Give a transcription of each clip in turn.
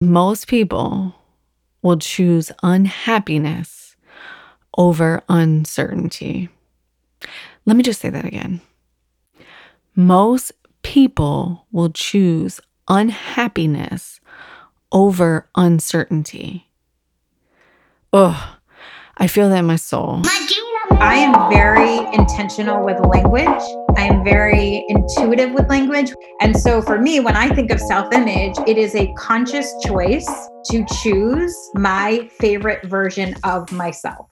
Most people will choose unhappiness over uncertainty. Let me just say that again. Most people will choose unhappiness over uncertainty. Oh, I feel that in my soul. I am very intentional with language. I am very intuitive with language. And so for me, when I think of self image, it is a conscious choice to choose my favorite version of myself.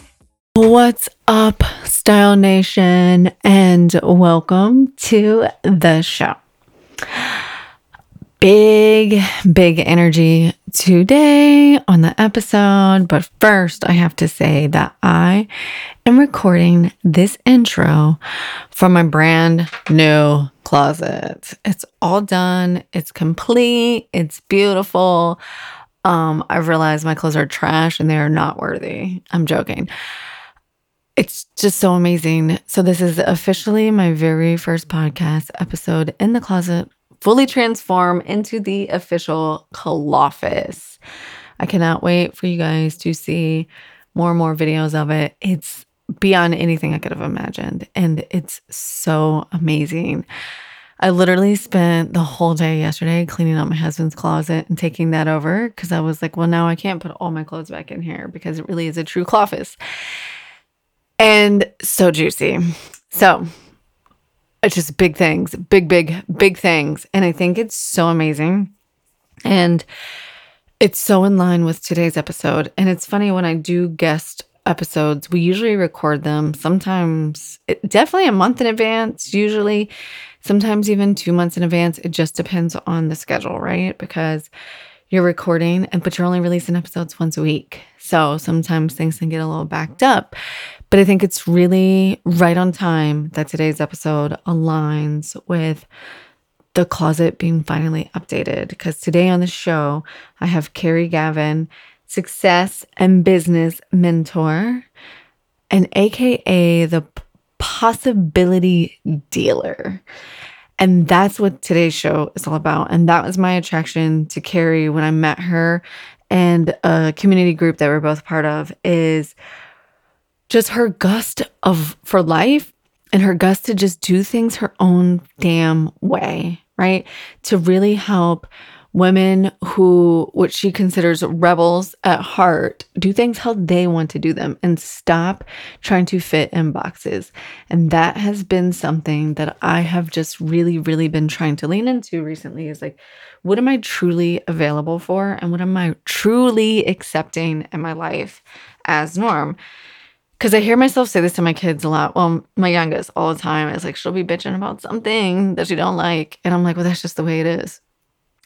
What's up, Style Nation, and welcome to the show big, big energy today on the episode. But first, I have to say that I am recording this intro from my brand new closet. It's all done, it's complete, it's beautiful. Um, I've realized my clothes are trash and they are not worthy. I'm joking. It's just so amazing. So, this is officially my very first podcast episode in the closet fully transform into the official Cloffice. I cannot wait for you guys to see more and more videos of it. It's beyond anything I could have imagined, and it's so amazing. I literally spent the whole day yesterday cleaning out my husband's closet and taking that over because I was like, well, now I can't put all my clothes back in here because it really is a true Cloffice. And so juicy. So it's just big things, big, big, big things. And I think it's so amazing. And it's so in line with today's episode. And it's funny when I do guest episodes, we usually record them sometimes, it, definitely a month in advance, usually, sometimes even two months in advance. It just depends on the schedule, right? Because you're recording and but you're only releasing episodes once a week. So sometimes things can get a little backed up. But I think it's really right on time that today's episode aligns with the closet being finally updated. Because today on the show, I have Carrie Gavin, success and business mentor, and AKA the possibility dealer. And that's what today's show is all about. And that was my attraction to Carrie when I met her and a community group that we're both part of is just her gust of for life and her gust to just do things her own damn way, right? To really help women who what she considers rebels at heart do things how they want to do them and stop trying to fit in boxes and that has been something that i have just really really been trying to lean into recently is like what am i truly available for and what am i truly accepting in my life as norm because I hear myself say this to my kids a lot. Well, my youngest all the time is like, she'll be bitching about something that she don't like. And I'm like, well, that's just the way it is.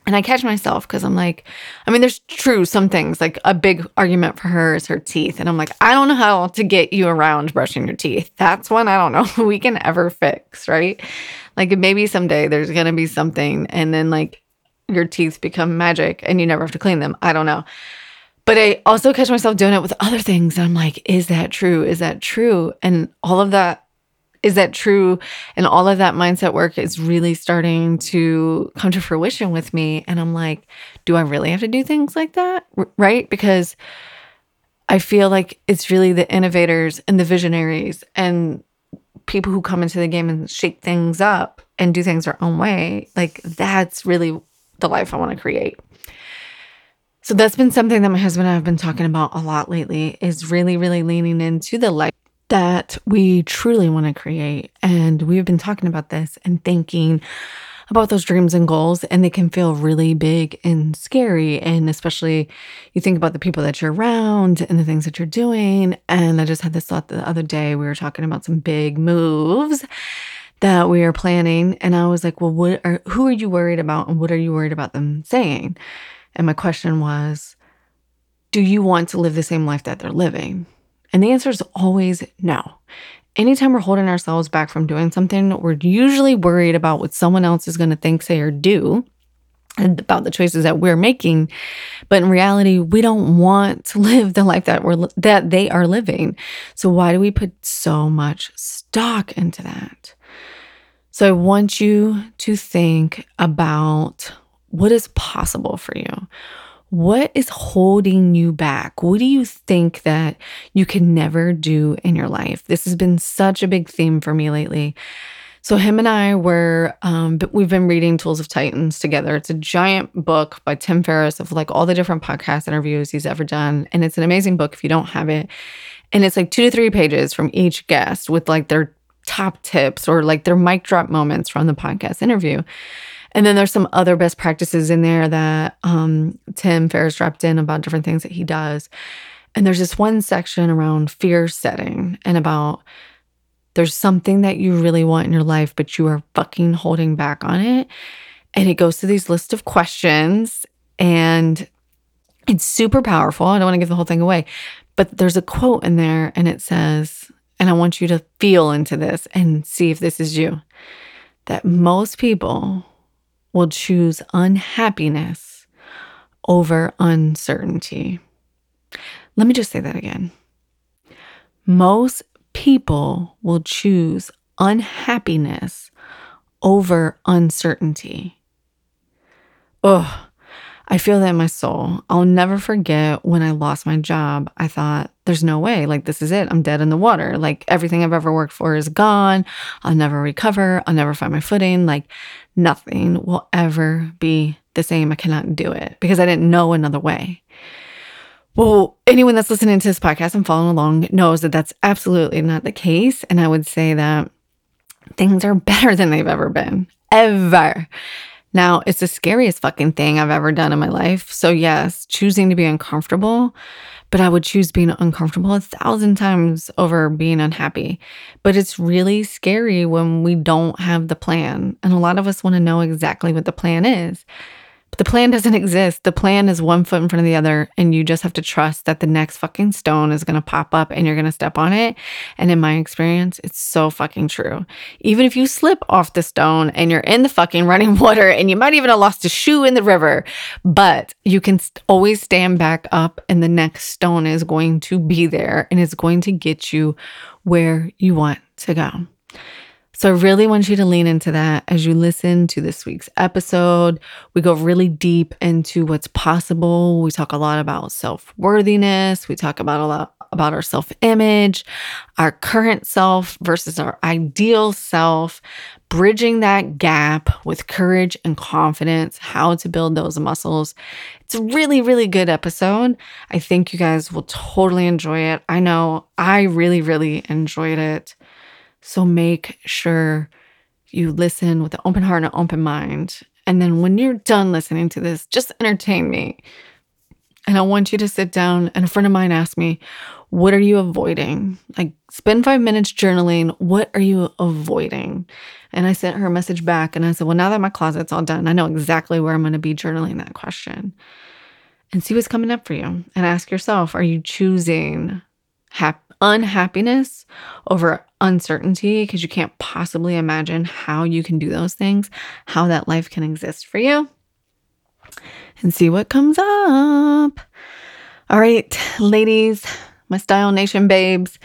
And I catch myself because I'm like, I mean, there's true some things. Like a big argument for her is her teeth. And I'm like, I don't know how to get you around brushing your teeth. That's one I don't know we can ever fix, right? Like maybe someday there's going to be something and then like your teeth become magic and you never have to clean them. I don't know. But I also catch myself doing it with other things. And I'm like, is that true? Is that true? And all of that, is that true? And all of that mindset work is really starting to come to fruition with me. And I'm like, do I really have to do things like that? Right? Because I feel like it's really the innovators and the visionaries and people who come into the game and shake things up and do things their own way. Like, that's really the life I want to create. So that's been something that my husband and I have been talking about a lot lately is really, really leaning into the life that we truly want to create. And we've been talking about this and thinking about those dreams and goals, and they can feel really big and scary. And especially you think about the people that you're around and the things that you're doing. And I just had this thought the other day. We were talking about some big moves that we are planning. And I was like, well, what are who are you worried about and what are you worried about them saying? And my question was, do you want to live the same life that they're living? And the answer is always no. Anytime we're holding ourselves back from doing something, we're usually worried about what someone else is going to think, say, or do and about the choices that we're making but in reality we don't want to live the life that we're that they are living so why do we put so much stock into that so i want you to think about what is possible for you? What is holding you back? What do you think that you can never do in your life? This has been such a big theme for me lately. So him and I were, um, we've been reading Tools of Titans together. It's a giant book by Tim Ferriss of like all the different podcast interviews he's ever done, and it's an amazing book if you don't have it. And it's like two to three pages from each guest with like their top tips or like their mic drop moments from the podcast interview. And then there's some other best practices in there that um, Tim Ferriss dropped in about different things that he does. And there's this one section around fear setting and about there's something that you really want in your life, but you are fucking holding back on it. And it goes to these list of questions and it's super powerful. I don't want to give the whole thing away, but there's a quote in there and it says, and I want you to feel into this and see if this is you, that most people will choose unhappiness over uncertainty. Let me just say that again. Most people will choose unhappiness over uncertainty. Ugh, I feel that in my soul. I'll never forget when I lost my job. I thought, there's no way. Like, this is it. I'm dead in the water. Like, everything I've ever worked for is gone. I'll never recover. I'll never find my footing. Like, nothing will ever be the same. I cannot do it because I didn't know another way. Well, anyone that's listening to this podcast and following along knows that that's absolutely not the case. And I would say that things are better than they've ever been, ever. Now, it's the scariest fucking thing I've ever done in my life. So, yes, choosing to be uncomfortable, but I would choose being uncomfortable a thousand times over being unhappy. But it's really scary when we don't have the plan. And a lot of us want to know exactly what the plan is. The plan doesn't exist. The plan is one foot in front of the other, and you just have to trust that the next fucking stone is gonna pop up and you're gonna step on it. And in my experience, it's so fucking true. Even if you slip off the stone and you're in the fucking running water, and you might even have lost a shoe in the river, but you can always stand back up, and the next stone is going to be there and it's going to get you where you want to go. So I really want you to lean into that as you listen to this week's episode. We go really deep into what's possible. We talk a lot about self worthiness. We talk about a lot about our self image, our current self versus our ideal self, bridging that gap with courage and confidence, how to build those muscles. It's a really, really good episode. I think you guys will totally enjoy it. I know I really, really enjoyed it. So make sure you listen with an open heart and an open mind. And then when you're done listening to this, just entertain me. And I want you to sit down. And a friend of mine asked me, What are you avoiding? Like, spend five minutes journaling. What are you avoiding? And I sent her a message back and I said, Well, now that my closet's all done, I know exactly where I'm going to be journaling that question. And see what's coming up for you. And ask yourself, Are you choosing hap- unhappiness over uncertainty because you can't possibly imagine how you can do those things, how that life can exist for you, and see what comes up. All right, ladies, my Style Nation babes.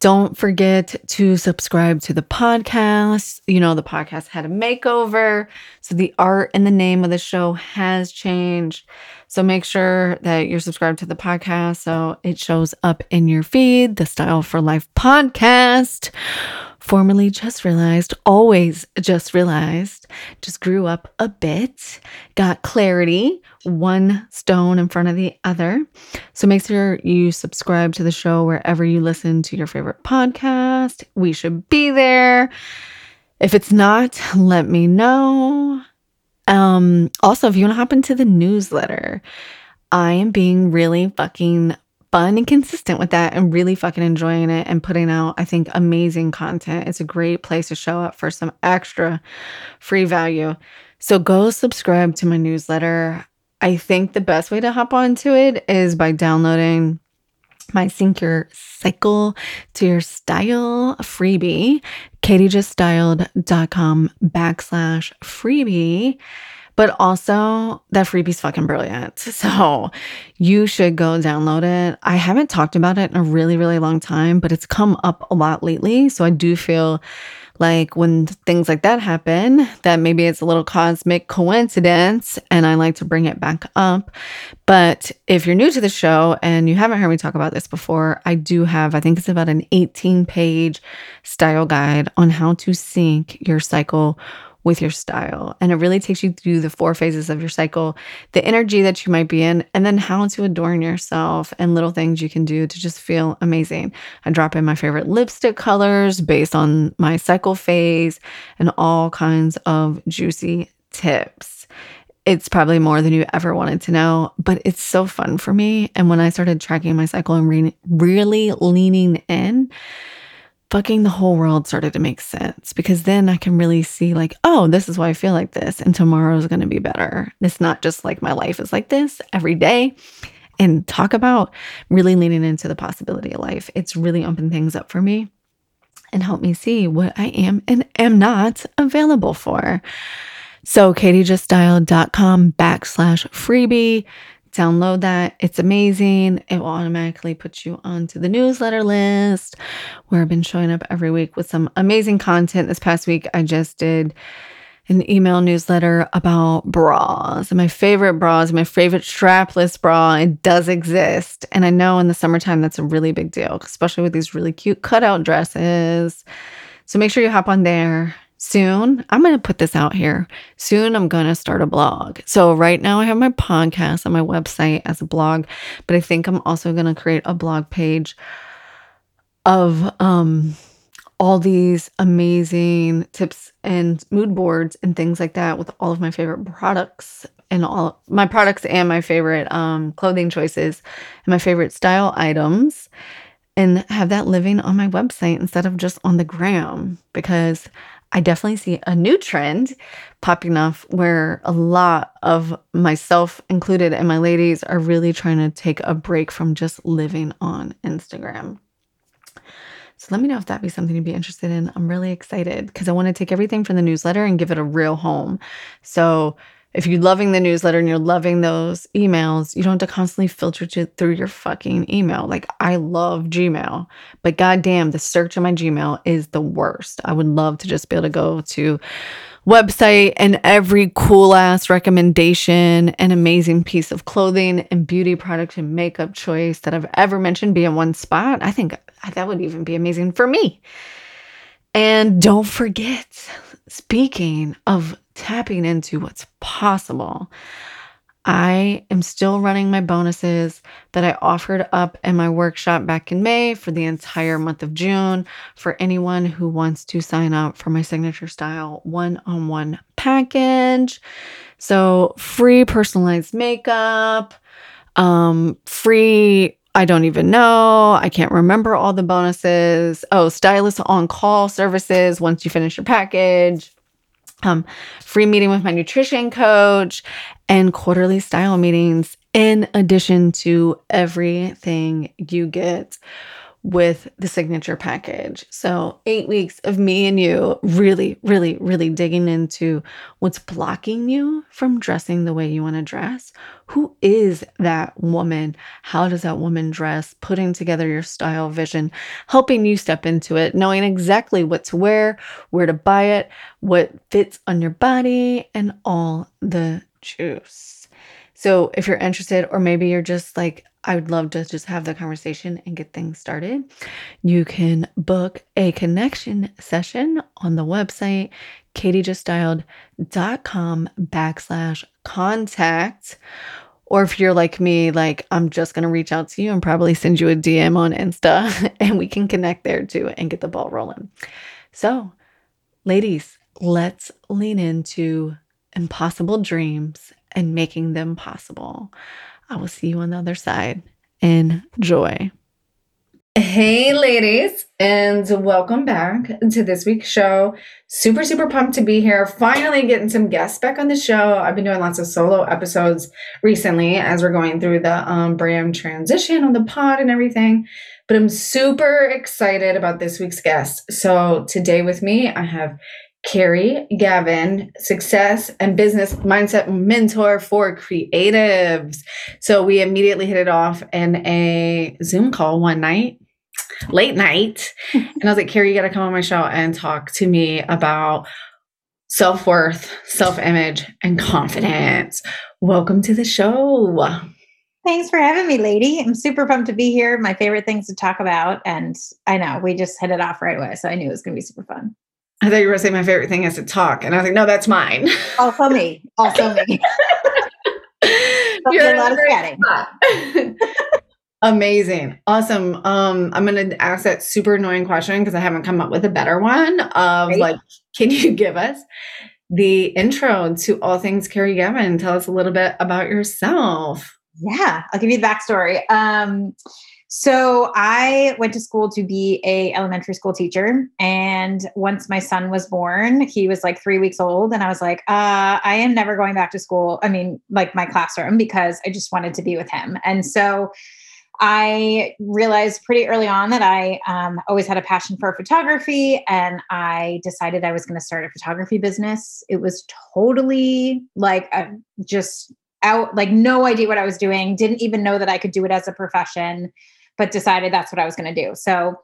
Don't forget to subscribe to the podcast. You know, the podcast had a makeover. So the art and the name of the show has changed. So make sure that you're subscribed to the podcast so it shows up in your feed, the Style for Life podcast. Formerly just realized, always just realized, just grew up a bit, got clarity, one stone in front of the other. So make sure you subscribe to the show wherever you listen to your favorite podcast. We should be there. If it's not, let me know. Um, also, if you want to hop into the newsletter, I am being really fucking fun and consistent with that and really fucking enjoying it and putting out, I think, amazing content. It's a great place to show up for some extra free value. So go subscribe to my newsletter. I think the best way to hop onto it is by downloading my sync your cycle to your style freebie. Katiejuststyled.com backslash freebie. But also that freebie's fucking brilliant. So you should go download it. I haven't talked about it in a really really long time but it's come up a lot lately. So i do feel like when things like that happen, that maybe it's a little cosmic coincidence and I like to bring it back up. But if you're new to the show and you haven't heard me talk about this before, I do have, I think it's about an 18 page style guide on how to sync your cycle with your style. And it really takes you through the four phases of your cycle, the energy that you might be in, and then how to adorn yourself and little things you can do to just feel amazing. I drop in my favorite lipstick colors based on my cycle phase and all kinds of juicy tips. It's probably more than you ever wanted to know, but it's so fun for me. And when I started tracking my cycle and re- really leaning in, fucking the whole world started to make sense because then I can really see, like, oh, this is why I feel like this, and tomorrow is going to be better. It's not just like my life is like this every day. And talk about really leaning into the possibility of life. It's really opened things up for me and helped me see what I am and am not available for. So, katiejuststyled.com backslash freebie download that. It's amazing. It will automatically put you onto the newsletter list where I've been showing up every week with some amazing content. This past week, I just did an email newsletter about bras. and My favorite bras, my favorite strapless bra. It does exist. And I know in the summertime, that's a really big deal, especially with these really cute cutout dresses. So make sure you hop on there soon i'm going to put this out here. Soon i'm going to start a blog. So right now i have my podcast on my website as a blog but i think i'm also going to create a blog page of um all these amazing tips and mood boards and things like that with all of my favorite products and all my products and my favorite um, clothing choices and my favorite style items and have that living on my website instead of just on the gram because I definitely see a new trend popping off where a lot of myself included and my ladies are really trying to take a break from just living on Instagram. So let me know if that'd be something to be interested in. I'm really excited because I want to take everything from the newsletter and give it a real home. So if you're loving the newsletter and you're loving those emails, you don't have to constantly filter to, through your fucking email. Like I love Gmail, but goddamn, the search on my Gmail is the worst. I would love to just be able to go to website and every cool ass recommendation and amazing piece of clothing and beauty product and makeup choice that I've ever mentioned be in one spot. I think that would even be amazing for me. And don't forget, speaking of tapping into what's possible. I am still running my bonuses that I offered up in my workshop back in May for the entire month of June for anyone who wants to sign up for my signature style one on one package. So, free personalized makeup, um, free I don't even know. I can't remember all the bonuses. Oh, stylist on call services once you finish your package um, free meeting with my nutrition coach, and quarterly style meetings, in addition to everything you get with the signature package. So, eight weeks of me and you really, really, really digging into what's blocking you from dressing the way you want to dress. Who is that woman? How does that woman dress? Putting together your style vision, helping you step into it, knowing exactly what to wear, where to buy it, what fits on your body, and all the juice. So, if you're interested, or maybe you're just like, I would love to just have the conversation and get things started. You can book a connection session on the website, katiejuststyled.com backslash contact. Or if you're like me, like I'm just going to reach out to you and probably send you a DM on Insta and we can connect there too and get the ball rolling. So, ladies, let's lean into impossible dreams and making them possible. I will see you on the other side. Enjoy. Hey, ladies, and welcome back to this week's show. Super, super pumped to be here. Finally, getting some guests back on the show. I've been doing lots of solo episodes recently as we're going through the um, brand transition on the pod and everything. But I'm super excited about this week's guest. So, today with me, I have Carrie Gavin, success and business mindset mentor for creatives. So we immediately hit it off in a Zoom call one night. late night. and I was like, Carrie, you got to come on my show and talk to me about self worth, self image, and confidence. Welcome to the show. Thanks for having me, lady. I'm super pumped to be here. My favorite things to talk about. And I know we just hit it off right away. So I knew it was going to be super fun. I thought you were going to say my favorite thing is to talk. And I was like, no, that's mine. Also me. Also me. You're a lot of chatting. Amazing. Awesome. Um, I'm gonna ask that super annoying question because I haven't come up with a better one of Great. like, can you give us the intro to all things Carrie Gavin? Tell us a little bit about yourself. Yeah, I'll give you the backstory. Um, so I went to school to be a elementary school teacher, and once my son was born, he was like three weeks old, and I was like, uh, I am never going back to school. I mean, like my classroom because I just wanted to be with him, and so I realized pretty early on that I um, always had a passion for photography, and I decided I was going to start a photography business. It was totally like a, just out, like no idea what I was doing, didn't even know that I could do it as a profession, but decided that's what I was going to do. So,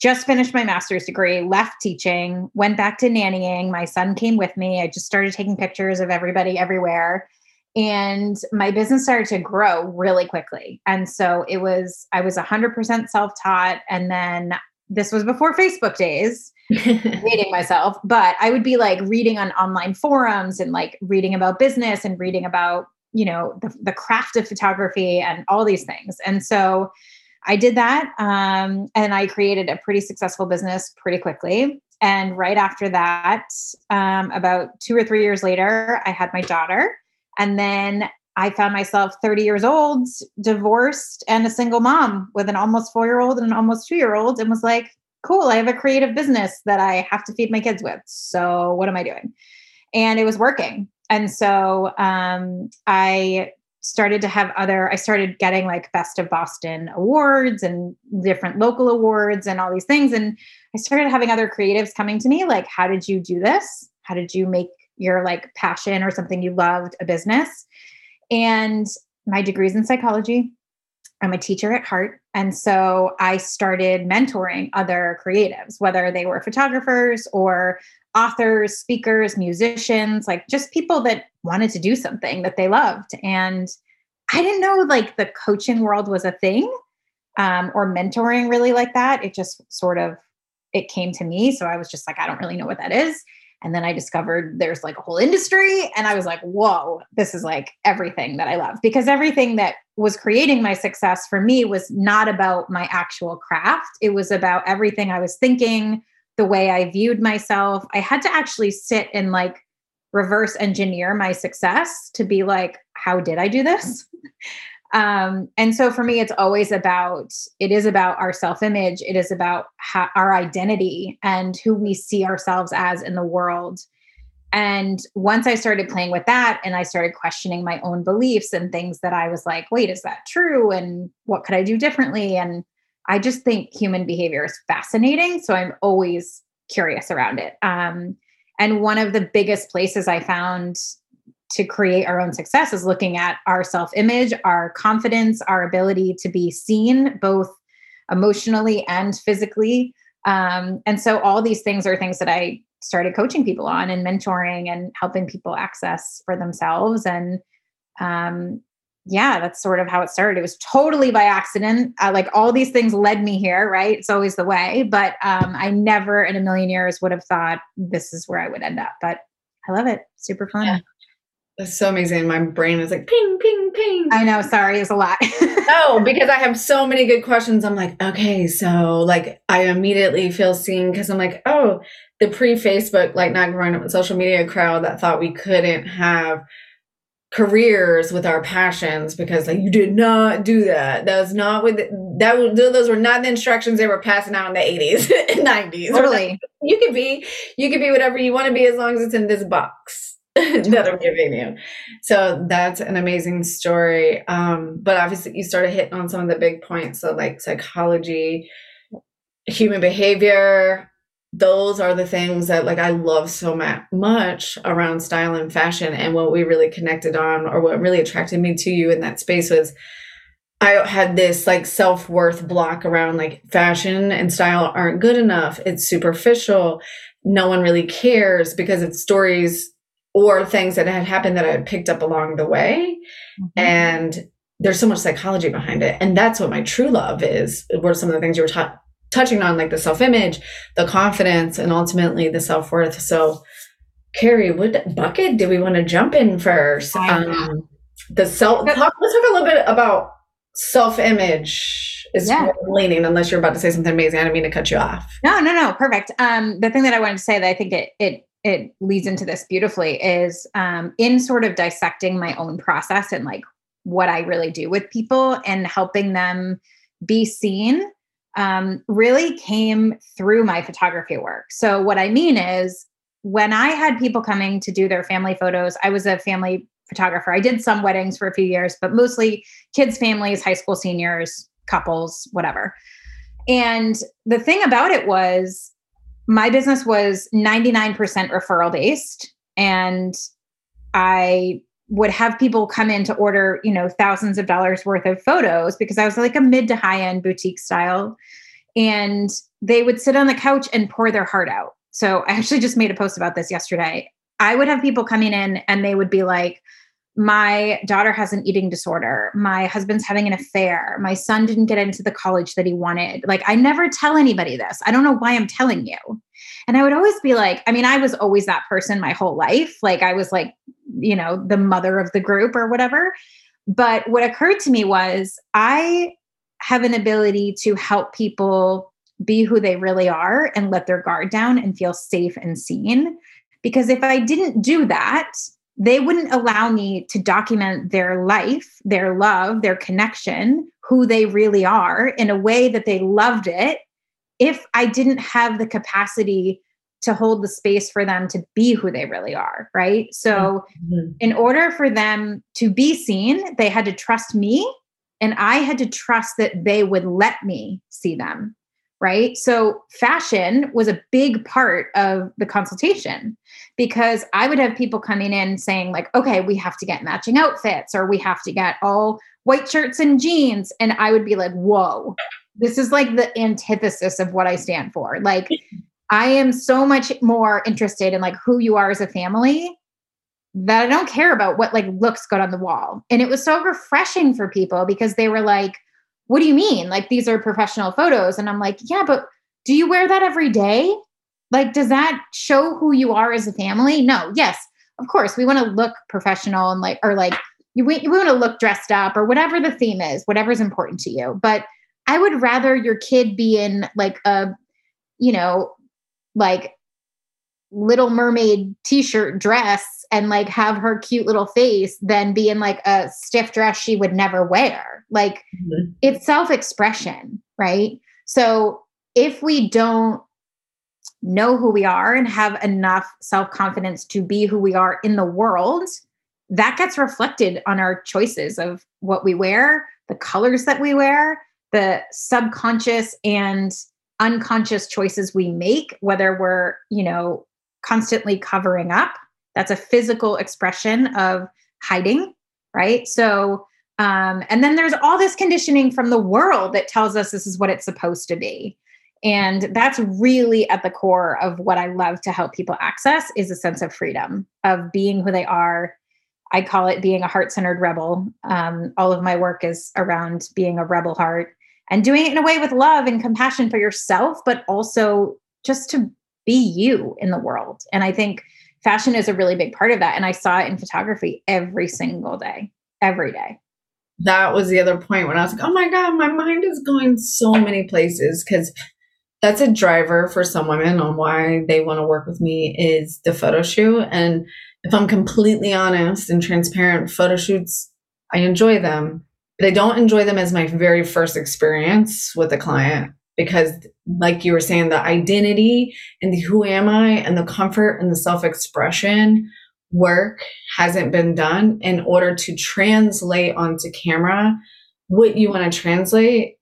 just finished my master's degree, left teaching, went back to nannying. My son came with me. I just started taking pictures of everybody everywhere and my business started to grow really quickly and so it was i was 100% self-taught and then this was before facebook days dating myself but i would be like reading on online forums and like reading about business and reading about you know the, the craft of photography and all these things and so i did that um, and i created a pretty successful business pretty quickly and right after that um, about two or three years later i had my daughter and then I found myself 30 years old, divorced, and a single mom with an almost four year old and an almost two year old, and was like, cool, I have a creative business that I have to feed my kids with. So what am I doing? And it was working. And so um, I started to have other, I started getting like Best of Boston awards and different local awards and all these things. And I started having other creatives coming to me like, how did you do this? How did you make your like passion or something you loved a business. And my degree's in psychology. I'm a teacher at heart. And so I started mentoring other creatives, whether they were photographers or authors, speakers, musicians, like just people that wanted to do something that they loved. And I didn't know like the coaching world was a thing um, or mentoring really like that. It just sort of it came to me. So I was just like, I don't really know what that is. And then I discovered there's like a whole industry. And I was like, whoa, this is like everything that I love. Because everything that was creating my success for me was not about my actual craft, it was about everything I was thinking, the way I viewed myself. I had to actually sit and like reverse engineer my success to be like, how did I do this? Um, and so for me, it's always about it is about our self image. It is about how, our identity and who we see ourselves as in the world. And once I started playing with that and I started questioning my own beliefs and things that I was like, wait, is that true? And what could I do differently? And I just think human behavior is fascinating. So I'm always curious around it. Um, and one of the biggest places I found to create our own success is looking at our self image, our confidence, our ability to be seen both emotionally and physically. Um, and so, all these things are things that I started coaching people on and mentoring and helping people access for themselves. And um, yeah, that's sort of how it started. It was totally by accident. Uh, like all these things led me here, right? It's always the way. But um, I never in a million years would have thought this is where I would end up. But I love it. Super fun. Yeah. That's so amazing. My brain is like ping, ping, ping. I know. Sorry, it's a lot. no, because I have so many good questions. I'm like, okay, so like I immediately feel seen because I'm like, oh, the pre Facebook, like not growing up in social media crowd that thought we couldn't have careers with our passions because like you did not do that. That was not with that. Those were not the instructions they were passing out in the 80s and 90s. Totally. You could be, you could be whatever you want to be as long as it's in this box. that I'm giving you. So that's an amazing story. Um, but obviously, you started hitting on some of the big points. So, like psychology, human behavior, those are the things that like I love so much around style and fashion. And what we really connected on, or what really attracted me to you in that space was I had this like self worth block around like fashion and style aren't good enough. It's superficial. No one really cares because it's stories or things that had happened that I had picked up along the way. Mm-hmm. And there's so much psychology behind it. And that's what my true love is. Were some of the things you were ta- touching on, like the self image, the confidence, and ultimately the self worth. So, Carrie, what bucket do we want to jump in first? Um, the self. Talk, let's talk a little bit about self image is yeah. leaning unless you're about to say something amazing. I didn't mean to cut you off. No, no, no. Perfect. Um, the thing that I wanted to say that I think it it it leads into this beautifully is um, in sort of dissecting my own process and like what I really do with people and helping them be seen um, really came through my photography work. So, what I mean is, when I had people coming to do their family photos, I was a family photographer. I did some weddings for a few years, but mostly kids' families, high school seniors, couples, whatever. And the thing about it was, my business was 99% referral based. And I would have people come in to order, you know, thousands of dollars worth of photos because I was like a mid to high end boutique style. And they would sit on the couch and pour their heart out. So I actually just made a post about this yesterday. I would have people coming in and they would be like, my daughter has an eating disorder. My husband's having an affair. My son didn't get into the college that he wanted. Like, I never tell anybody this. I don't know why I'm telling you. And I would always be like, I mean, I was always that person my whole life. Like, I was like, you know, the mother of the group or whatever. But what occurred to me was I have an ability to help people be who they really are and let their guard down and feel safe and seen. Because if I didn't do that, they wouldn't allow me to document their life, their love, their connection, who they really are in a way that they loved it if I didn't have the capacity to hold the space for them to be who they really are, right? So, mm-hmm. in order for them to be seen, they had to trust me, and I had to trust that they would let me see them right? So fashion was a big part of the consultation because I would have people coming in saying like, "Okay, we have to get matching outfits or we have to get all white shirts and jeans." And I would be like, "Whoa. This is like the antithesis of what I stand for." Like I am so much more interested in like who you are as a family that I don't care about what like looks good on the wall. And it was so refreshing for people because they were like, what do you mean? Like these are professional photos. And I'm like, yeah, but do you wear that every day? Like, does that show who you are as a family? No, yes, of course, we want to look professional and like, or like, you, we, want to look dressed up or whatever the theme is, whatever's important to you. But I would rather your kid be in like a, you know, like Little Mermaid t shirt dress and like have her cute little face than be in like a stiff dress she would never wear. Like mm-hmm. it's self expression, right? So if we don't know who we are and have enough self confidence to be who we are in the world, that gets reflected on our choices of what we wear, the colors that we wear, the subconscious and unconscious choices we make, whether we're, you know, constantly covering up that's a physical expression of hiding, right? So, um, and then there's all this conditioning from the world that tells us this is what it's supposed to be. And that's really at the core of what I love to help people access is a sense of freedom of being who they are. I call it being a heart-centered rebel. Um, all of my work is around being a rebel heart and doing it in a way with love and compassion for yourself, but also just to be you in the world. And I think fashion is a really big part of that. And I saw it in photography every single day, every day. That was the other point when I was like, oh my God, my mind is going so many places because that's a driver for some women on why they want to work with me is the photo shoot. And if I'm completely honest and transparent, photo shoots, I enjoy them, but I don't enjoy them as my very first experience with a client because like you were saying the identity and the who am i and the comfort and the self-expression work hasn't been done in order to translate onto camera what you want to translate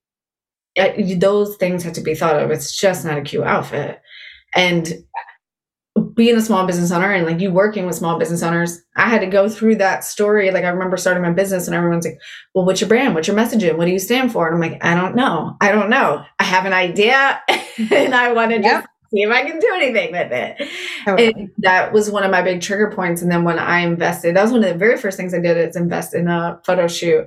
uh, those things have to be thought of. It's just not a cute outfit. And being a small business owner and like you working with small business owners, I had to go through that story. Like I remember starting my business and everyone's like, well, what's your brand? What's your messaging? What do you stand for? And I'm like, I don't know. I don't know. I have an idea and I want to yep. just see if I can do anything with it. Okay. that was one of my big trigger points. And then when I invested, that was one of the very first things I did is invest in a photo shoot.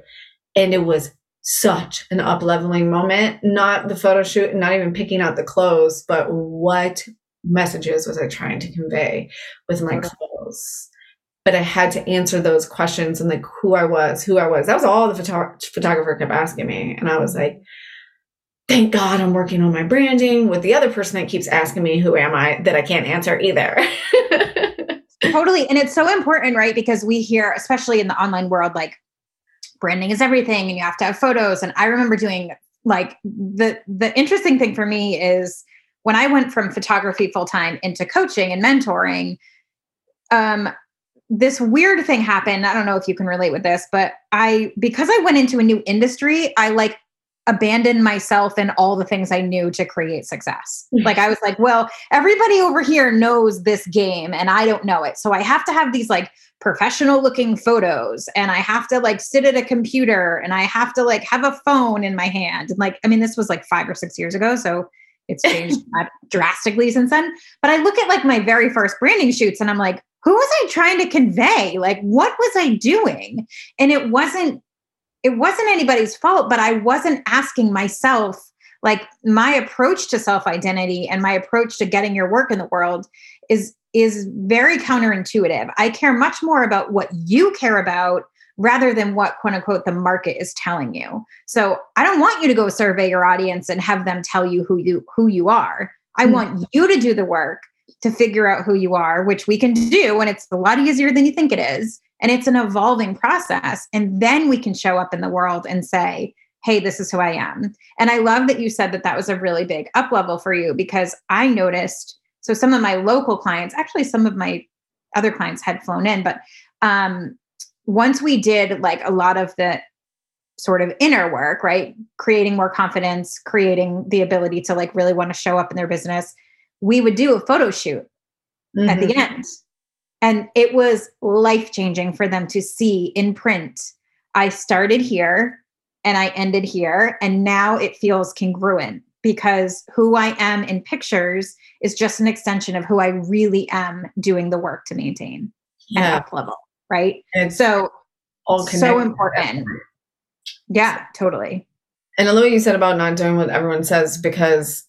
And it was such an up leveling moment. Not the photo shoot, not even picking out the clothes, but what messages was I trying to convey with my clothes? But I had to answer those questions and like who I was, who I was. That was all the photo- photographer kept asking me. And I was like, thank God I'm working on my branding with the other person that keeps asking me, who am I, that I can't answer either. totally. And it's so important, right? Because we hear, especially in the online world, like branding is everything and you have to have photos. And I remember doing like the the interesting thing for me is when I went from photography full time into coaching and mentoring, um, this weird thing happened. I don't know if you can relate with this, but I, because I went into a new industry, I like abandoned myself and all the things I knew to create success. like I was like, well, everybody over here knows this game and I don't know it. So I have to have these like professional looking photos and I have to like sit at a computer and I have to like have a phone in my hand. And like, I mean, this was like five or six years ago. So it's changed drastically since then. But I look at like my very first branding shoots and I'm like, who was I trying to convey? Like, what was I doing? And it wasn't it wasn't anybody's fault, but I wasn't asking myself, like my approach to self-identity and my approach to getting your work in the world is is very counterintuitive. I care much more about what you care about rather than what quote unquote the market is telling you. So I don't want you to go survey your audience and have them tell you who you who you are. I mm-hmm. want you to do the work to figure out who you are, which we can do and it's a lot easier than you think it is. And it's an evolving process. And then we can show up in the world and say, hey, this is who I am. And I love that you said that that was a really big up level for you because I noticed. So some of my local clients, actually, some of my other clients had flown in, but um, once we did like a lot of the sort of inner work, right? Creating more confidence, creating the ability to like really want to show up in their business, we would do a photo shoot mm-hmm. at the mm-hmm. end. And it was life changing for them to see in print. I started here and I ended here. And now it feels congruent because who I am in pictures is just an extension of who I really am doing the work to maintain yeah. up level. Right. It's so, all so important. Yeah, totally. And I love what you said about not doing what everyone says because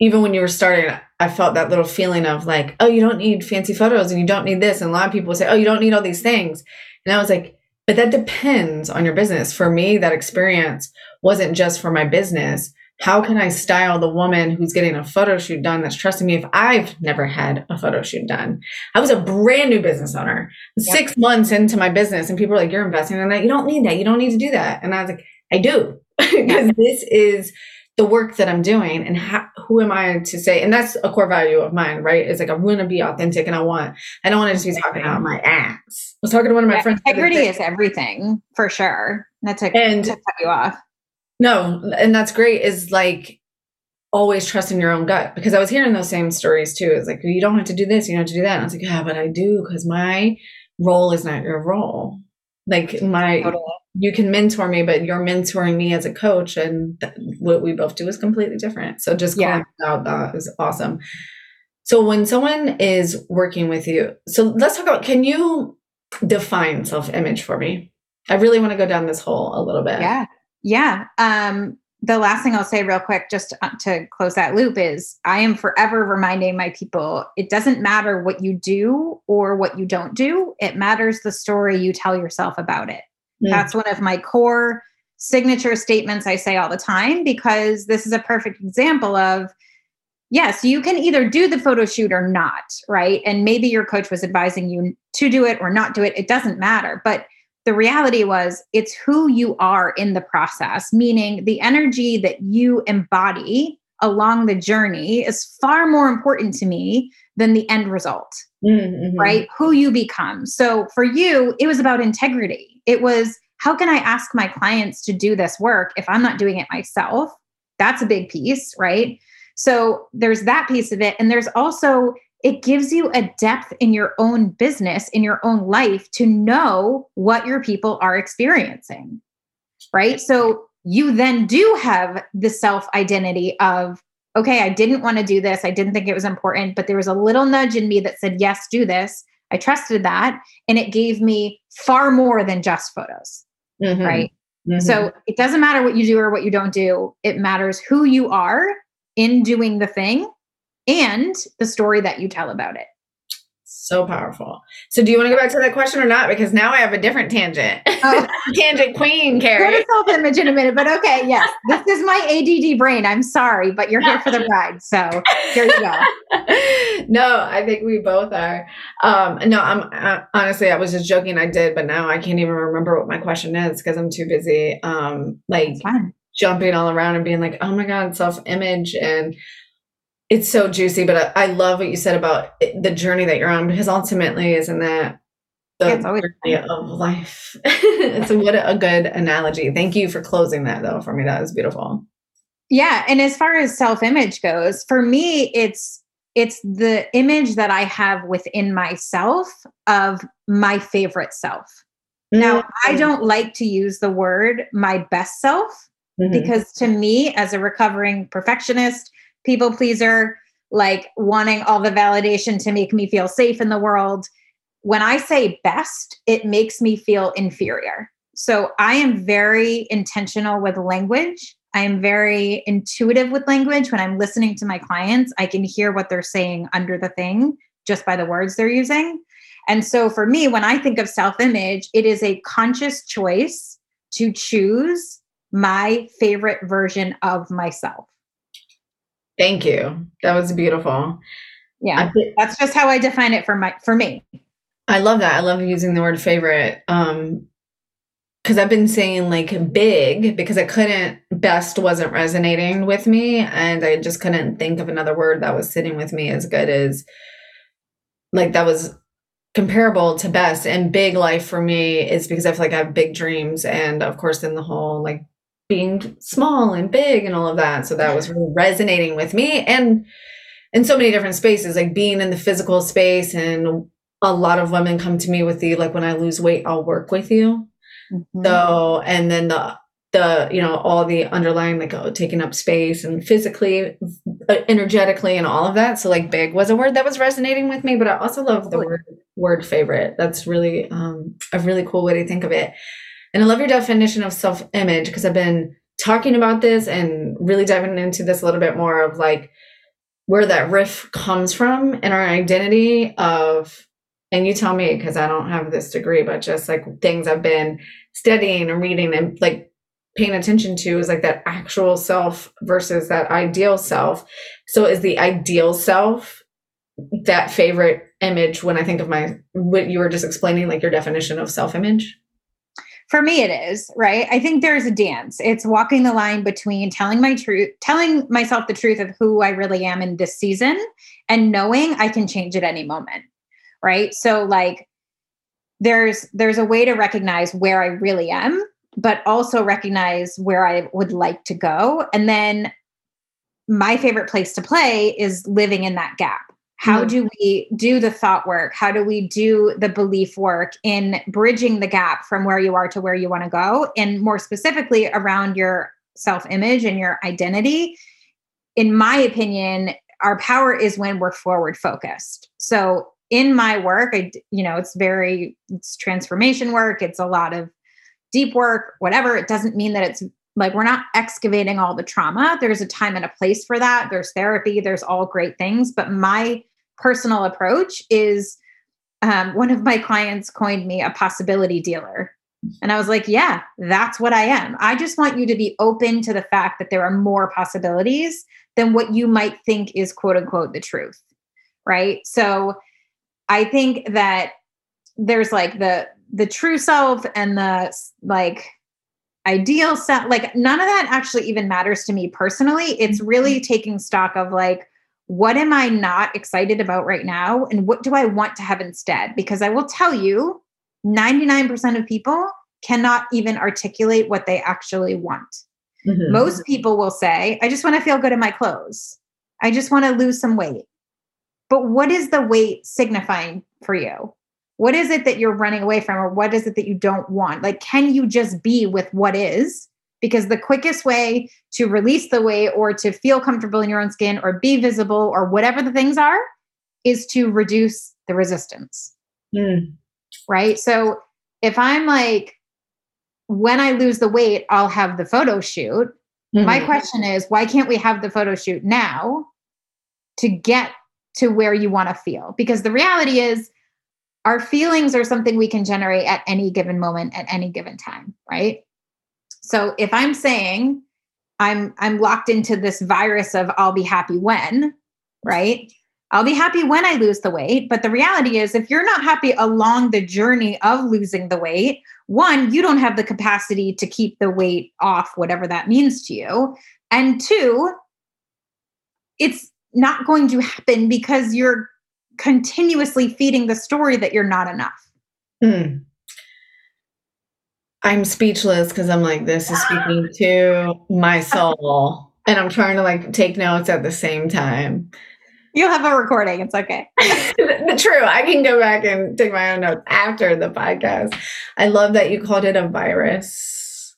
even when you were starting, I felt that little feeling of like, oh, you don't need fancy photos and you don't need this. And a lot of people say, oh, you don't need all these things. And I was like, but that depends on your business. For me, that experience wasn't just for my business. How can I style the woman who's getting a photo shoot done that's trusting me if I've never had a photo shoot done? I was a brand new business owner, yep. six months into my business, and people are like, You're investing in that. You don't need that. You don't need to do that. And I was like, I do, because this is the work that I'm doing and how, who am I to say? And that's a core value of mine, right? It's like I want to be authentic and I want, I don't want to just be talking out my ass. I was talking to one of my yeah, friends. Integrity is everything for sure. That's to, and, to cut you off. No, and that's great is like always trusting your own gut because I was hearing those same stories too. It's like, you don't have to do this, you don't have to do that. And I was like, yeah, but I do because my role is not your role. Like my, totally you can mentor me, but you're mentoring me as a coach, and th- what we both do is completely different. So just yeah. out that is awesome. So when someone is working with you, so let's talk about can you define self-image for me? I really want to go down this hole a little bit. Yeah. Yeah. Um, the last thing I'll say real quick, just to, uh, close that loop, is I am forever reminding my people it doesn't matter what you do or what you don't do. It matters the story you tell yourself about it. Mm. That's one of my core signature statements I say all the time because this is a perfect example of yes, you can either do the photo shoot or not, right? And maybe your coach was advising you to do it or not do it. It doesn't matter. But the reality was it's who you are in the process, meaning the energy that you embody along the journey is far more important to me than the end result, mm-hmm. right? Who you become. So for you, it was about integrity it was how can I ask my clients to do this work if I'm not doing it myself? That's a big piece, right? So there's that piece of it. And there's also it gives you a depth in your own business, in your own life to know what your people are experiencing. Right. So you then do have the self identity of, okay, I didn't want to do this. I didn't think it was important, but there was a little nudge in me that said, yes, do this. I trusted that. And it gave me far more than just photos. Mm-hmm. Right. Mm-hmm. So it doesn't matter what you do or what you don't do, it matters who you are in doing the thing and the story that you tell about it. So powerful. So, do you want to go back to that question or not? Because now I have a different tangent. Oh. tangent queen, Carrie. self image in a minute, but okay, yes. This is my ADD brain. I'm sorry, but you're here for the ride. So, here you go. no, I think we both are. Um, no, I'm uh, honestly, I was just joking. I did, but now I can't even remember what my question is because I'm too busy. Um, like jumping all around and being like, oh my God, self image and it's so juicy, but I, I, love what you said about it, the journey that you're on because ultimately, isn't that the yeah, journey of life? it's a, what a good analogy. Thank you for closing that though for me. That was beautiful. Yeah, and as far as self-image goes, for me, it's it's the image that I have within myself of my favorite self. Mm-hmm. Now, I mm. don't like to use the word my best self mm-hmm. because to me, as a recovering perfectionist people pleaser, like wanting all the validation to make me feel safe in the world. When I say best, it makes me feel inferior. So I am very intentional with language. I am very intuitive with language. When I'm listening to my clients, I can hear what they're saying under the thing just by the words they're using. And so for me, when I think of self image, it is a conscious choice to choose my favorite version of myself. Thank you. That was beautiful. Yeah. that's just how I define it for my for me. I love that. I love using the word favorite. Um because I've been saying like big because I couldn't best wasn't resonating with me and I just couldn't think of another word that was sitting with me as good as like that was comparable to best and big life for me is because I feel like I have big dreams and of course in the whole like being small and big and all of that. So that was really resonating with me and in so many different spaces, like being in the physical space. And a lot of women come to me with the like, when I lose weight, I'll work with you. Mm-hmm. So, and then the, the, you know, all the underlying, like oh, taking up space and physically, uh, energetically, and all of that. So, like, big was a word that was resonating with me, but I also love the word, word favorite. That's really um, a really cool way to think of it. And I love your definition of self image because I've been talking about this and really diving into this a little bit more of like where that riff comes from and our identity of and you tell me because I don't have this degree, but just like things I've been studying and reading and like paying attention to is like that actual self versus that ideal self. So is the ideal self that favorite image when I think of my what you were just explaining, like your definition of self image? For me it is right? I think there's a dance. It's walking the line between telling my truth telling myself the truth of who i really am in this season and knowing i can change at any moment right? So like there's there's a way to recognize where i really am but also recognize where i would like to go. And then my favorite place to play is living in that gap how mm-hmm. do we do the thought work? How do we do the belief work in bridging the gap from where you are to where you want to go? And more specifically, around your self image and your identity. In my opinion, our power is when we're forward focused. So, in my work, I, you know, it's very, it's transformation work, it's a lot of deep work, whatever. It doesn't mean that it's like we're not excavating all the trauma. There's a time and a place for that. There's therapy, there's all great things. But my personal approach is um, one of my clients coined me a possibility dealer. And I was like, yeah, that's what I am. I just want you to be open to the fact that there are more possibilities than what you might think is quote unquote the truth. Right. So I think that there's like the the true self and the like ideal self like none of that actually even matters to me personally it's really mm-hmm. taking stock of like what am I not excited about right now? And what do I want to have instead? Because I will tell you, 99% of people cannot even articulate what they actually want. Mm-hmm. Most people will say, I just want to feel good in my clothes. I just want to lose some weight. but what is the weight signifying for you? What is it that you're running away from, or what is it that you don't want? Like, can you just be with what is? Because the quickest way to release the weight or to feel comfortable in your own skin or be visible or whatever the things are is to reduce the resistance. Mm. Right. So if I'm like, when I lose the weight, I'll have the photo shoot. Mm-hmm. My question is, why can't we have the photo shoot now to get to where you want to feel? Because the reality is, our feelings are something we can generate at any given moment at any given time, right? So if I'm saying I'm I'm locked into this virus of I'll be happy when, right? I'll be happy when I lose the weight. But the reality is, if you're not happy along the journey of losing the weight, one, you don't have the capacity to keep the weight off, whatever that means to you. And two, it's not going to happen because you're continuously feeding the story that you're not enough. Mm. I'm speechless because I'm like, this is speaking to my soul. And I'm trying to like take notes at the same time. You'll have a recording. It's okay. True. I can go back and take my own notes after the podcast. I love that you called it a virus.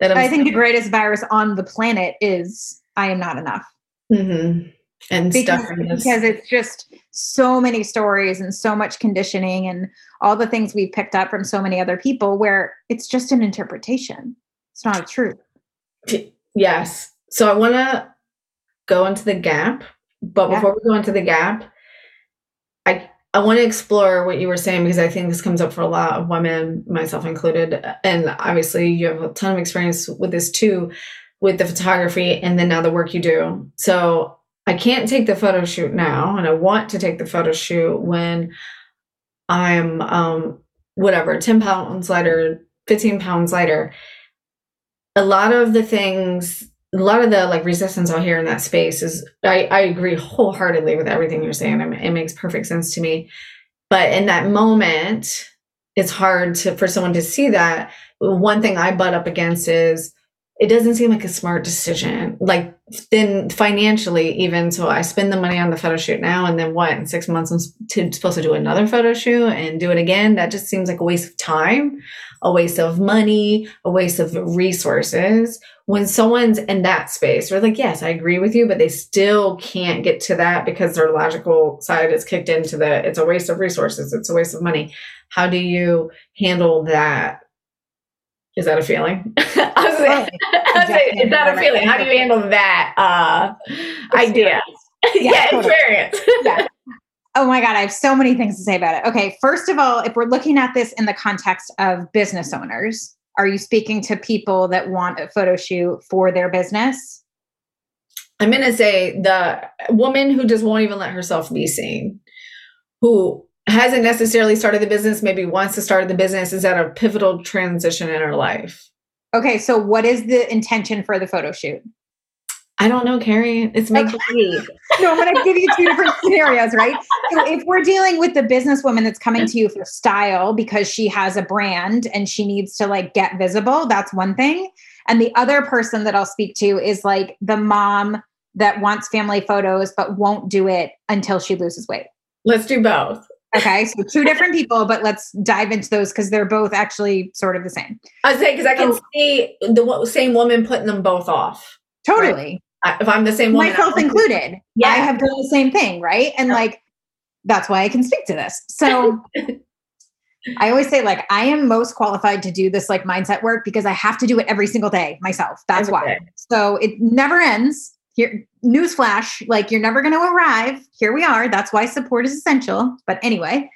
That I'm i think the greatest virus on the planet is I am not enough. Mm-hmm. And because, because it's just so many stories and so much conditioning and all the things we've picked up from so many other people where it's just an interpretation. It's not a truth. Yes. So I want to go into the gap but yeah. before we go into the gap, I I want to explore what you were saying because I think this comes up for a lot of women, myself included. And obviously, you have a ton of experience with this too, with the photography and then now the work you do. So I can't take the photo shoot now, and I want to take the photo shoot when I'm um, whatever, 10 pounds lighter, 15 pounds lighter. A lot of the things a lot of the like resistance out here in that space is I, I agree wholeheartedly with everything you're saying. it makes perfect sense to me. But in that moment, it's hard to for someone to see that. One thing I butt up against is it doesn't seem like a smart decision. Like then financially, even so, I spend the money on the photo shoot now, and then what? In six months, I'm supposed to do another photo shoot and do it again. That just seems like a waste of time, a waste of money, a waste of resources. When someone's in that space, we're like, yes, I agree with you, but they still can't get to that because their logical side is kicked into the it's a waste of resources, it's a waste of money. How do you handle that is that a feeling? I was saying, I was saying, is that a feeling? How do you handle that uh, idea? Yeah, yeah totally. experience. yeah. Oh my God, I have so many things to say about it. Okay, first of all, if we're looking at this in the context of business owners, are you speaking to people that want a photo shoot for their business? I'm going to say the woman who just won't even let herself be seen, who hasn't necessarily started the business, maybe wants to start the business, is at a pivotal transition in her life. Okay, so what is the intention for the photo shoot? I don't know, Carrie. It's make believe. no, I'm going to give you two different scenarios, right? So, if we're dealing with the businesswoman that's coming to you for style because she has a brand and she needs to like get visible, that's one thing. And the other person that I'll speak to is like the mom that wants family photos but won't do it until she loses weight. Let's do both. Okay, so two different people, but let's dive into those because they're both actually sort of the same. I say because I can so, see the same woman putting them both off. Totally. Right? If I'm the same woman, myself included, yeah, I have done the same thing, right? And yeah. like that's why I can speak to this. So I always say like I am most qualified to do this like mindset work because I have to do it every single day myself. That's every why. Day. So it never ends here newsflash like you're never going to arrive. Here we are. That's why support is essential. But anyway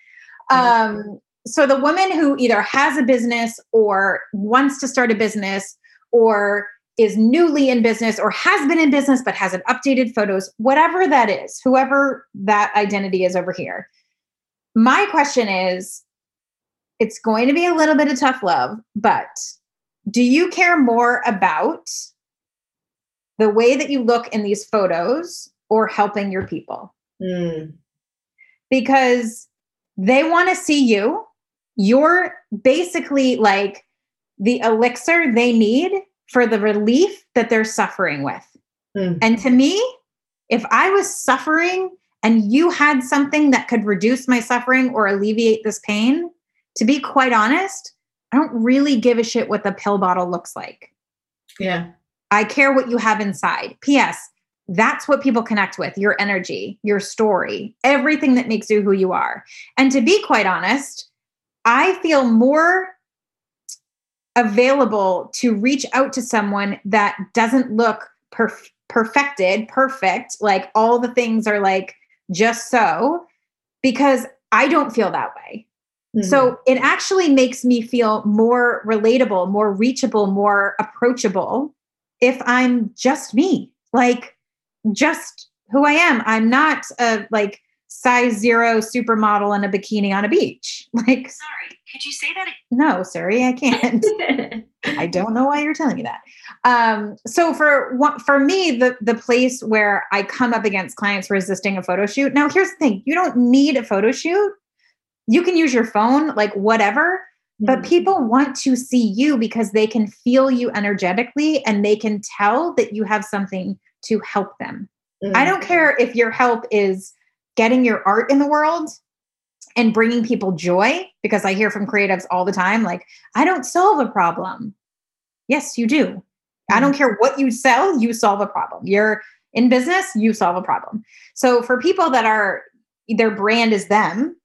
um so the woman who either has a business or wants to start a business or is newly in business or has been in business but hasn't updated photos whatever that is whoever that identity is over here. My question is it's going to be a little bit of tough love but do you care more about the way that you look in these photos or helping your people. Mm. Because they want to see you. You're basically like the elixir they need for the relief that they're suffering with. Mm. And to me, if I was suffering and you had something that could reduce my suffering or alleviate this pain, to be quite honest, I don't really give a shit what the pill bottle looks like. Yeah. I care what you have inside. P.S. That's what people connect with your energy, your story, everything that makes you who you are. And to be quite honest, I feel more available to reach out to someone that doesn't look perf- perfected, perfect, like all the things are like just so, because I don't feel that way. Mm-hmm. So it actually makes me feel more relatable, more reachable, more approachable if I'm just me, like just who I am. I'm not a like size zero supermodel in a bikini on a beach. Like, sorry, could you say that? No, sorry, I can't. I don't know why you're telling me that. Um, so for for me, the the place where I come up against clients resisting a photo shoot. Now, here's the thing: you don't need a photo shoot. You can use your phone, like whatever. But mm-hmm. people want to see you because they can feel you energetically and they can tell that you have something to help them. Mm-hmm. I don't care if your help is getting your art in the world and bringing people joy because I hear from creatives all the time like, I don't solve a problem. Yes, you do. I don't mm. care what you sell, you solve a problem. You're in business, you solve a problem. So for people that are their brand is them,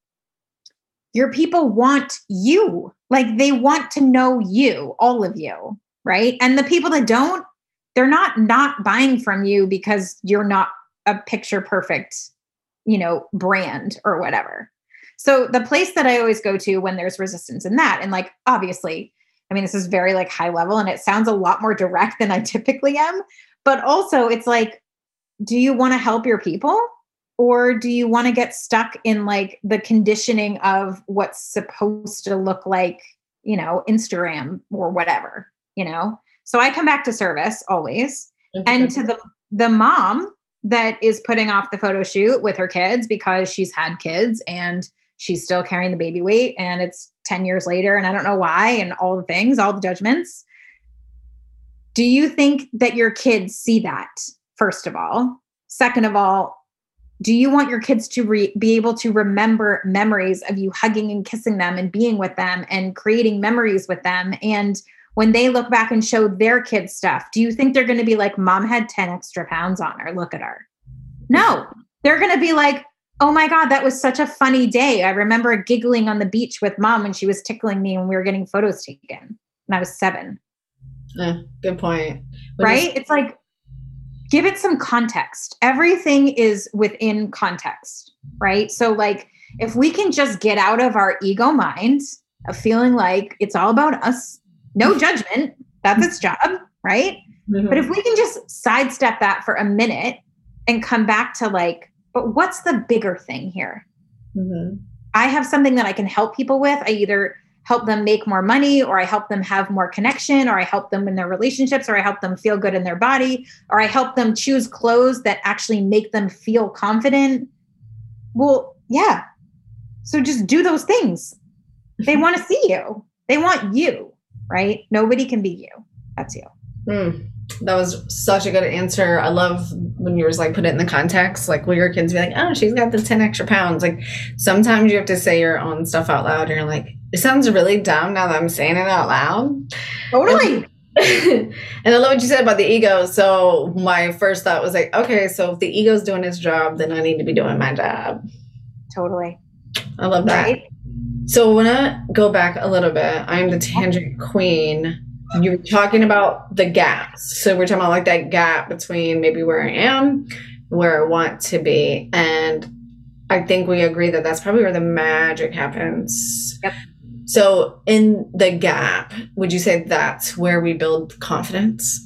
your people want you. Like they want to know you, all of you, right? And the people that don't, they're not not buying from you because you're not a picture perfect, you know, brand or whatever. So the place that I always go to when there's resistance in that, and like obviously, I mean, this is very like high level and it sounds a lot more direct than I typically am. But also, it's like, do you want to help your people? Or do you want to get stuck in like the conditioning of what's supposed to look like, you know, Instagram or whatever, you know? So I come back to service always. and to the the mom that is putting off the photo shoot with her kids because she's had kids and she's still carrying the baby weight and it's 10 years later and I don't know why and all the things, all the judgments. Do you think that your kids see that, first of all? Second of all, do you want your kids to re- be able to remember memories of you hugging and kissing them and being with them and creating memories with them? And when they look back and show their kids stuff, do you think they're going to be like, Mom had 10 extra pounds on her? Look at her. No, they're going to be like, Oh my God, that was such a funny day. I remember giggling on the beach with mom when she was tickling me when we were getting photos taken when I was seven. Yeah, good point. When right? It's like, give it some context. Everything is within context, right? So, like, if we can just get out of our ego mind of feeling like it's all about us, no judgment, that's its job, right? Mm-hmm. But if we can just sidestep that for a minute and come back to like, but what's the bigger thing here? Mm-hmm. I have something that I can help people with. I either help them make more money or I help them have more connection or I help them in their relationships or I help them feel good in their body or I help them choose clothes that actually make them feel confident. Well, yeah. So just do those things. They want to see you. They want you, right? Nobody can be you. That's you. Mm that was such a good answer. I love when you were like put it in the context, like will your kids be like, oh, she's got the 10 extra pounds. Like sometimes you have to say your own stuff out loud and you're like, it sounds really dumb now that I'm saying it out loud. Totally. And, and I love what you said about the ego. So my first thought was like, okay, so if the ego's doing its job, then I need to be doing my job. Totally. I love that. Right? So I want to go back a little bit. I'm the tangent queen you're talking about the gaps. So we're talking about like that gap between maybe where I am, where I want to be. And I think we agree that that's probably where the magic happens. Yep. So in the gap, would you say that's where we build confidence?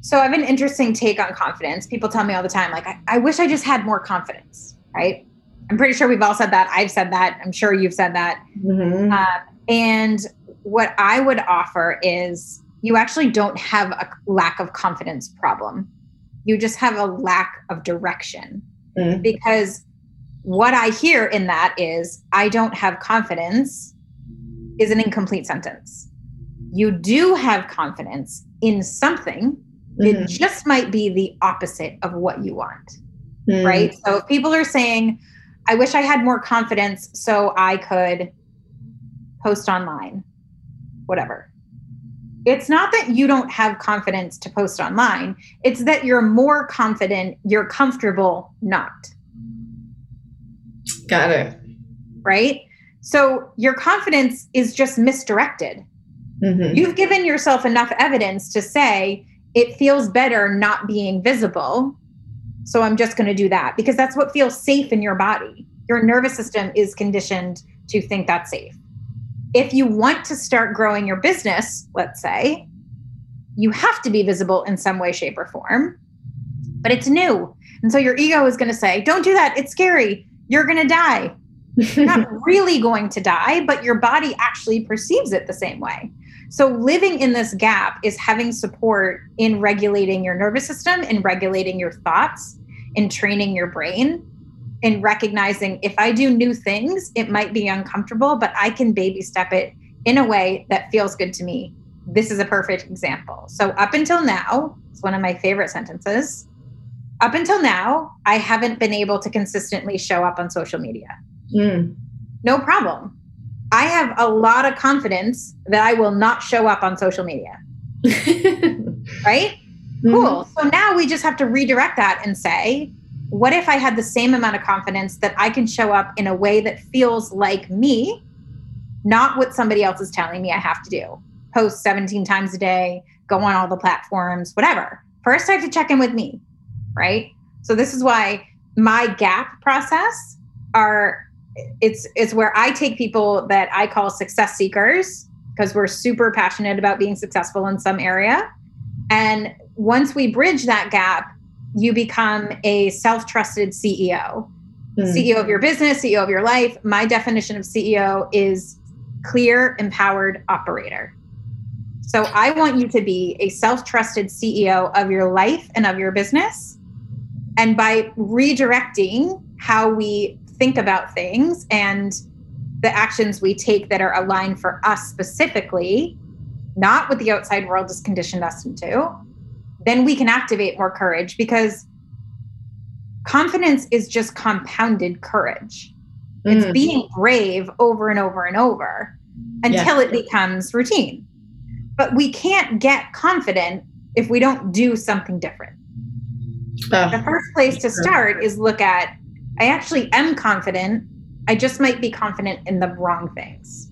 So I have an interesting take on confidence. People tell me all the time, like, I, I wish I just had more confidence, right? I'm pretty sure we've all said that. I've said that. I'm sure you've said that. Mm-hmm. Uh, and what I would offer is you actually don't have a lack of confidence problem. You just have a lack of direction. Mm. Because what I hear in that is I don't have confidence is an incomplete sentence. You do have confidence in something. Mm-hmm. It just might be the opposite of what you want. mm. right? So if people are saying, I wish I had more confidence so I could post online, whatever. It's not that you don't have confidence to post online, it's that you're more confident, you're comfortable not. Got it. Right? So your confidence is just misdirected. Mm-hmm. You've given yourself enough evidence to say, it feels better not being visible. So I'm just going to do that because that's what feels safe in your body. Your nervous system is conditioned to think that's safe. If you want to start growing your business, let's say, you have to be visible in some way, shape, or form, but it's new. And so your ego is going to say, don't do that. It's scary. You're going to die. You're not really going to die, but your body actually perceives it the same way. So, living in this gap is having support in regulating your nervous system, in regulating your thoughts, in training your brain, in recognizing if I do new things, it might be uncomfortable, but I can baby step it in a way that feels good to me. This is a perfect example. So, up until now, it's one of my favorite sentences. Up until now, I haven't been able to consistently show up on social media. Mm. No problem. I have a lot of confidence that I will not show up on social media. right? Mm-hmm. Cool. So now we just have to redirect that and say, what if I had the same amount of confidence that I can show up in a way that feels like me, not what somebody else is telling me I have to do? Post 17 times a day, go on all the platforms, whatever. First, I have to check in with me, right? So, this is why my gap process are it's it's where I take people that I call success seekers because we're super passionate about being successful in some area. And once we bridge that gap, you become a self-trusted CEO. Mm. CEO of your business, CEO of your life. My definition of CEO is clear, empowered operator. So I want you to be a self-trusted CEO of your life and of your business. And by redirecting how we think about things and the actions we take that are aligned for us specifically, not what the outside world has conditioned us into, then we can activate more courage because confidence is just compounded courage. Mm. It's being brave over and over and over until it becomes routine. But we can't get confident if we don't do something different. Uh, the first place to start is look at I actually am confident. I just might be confident in the wrong things.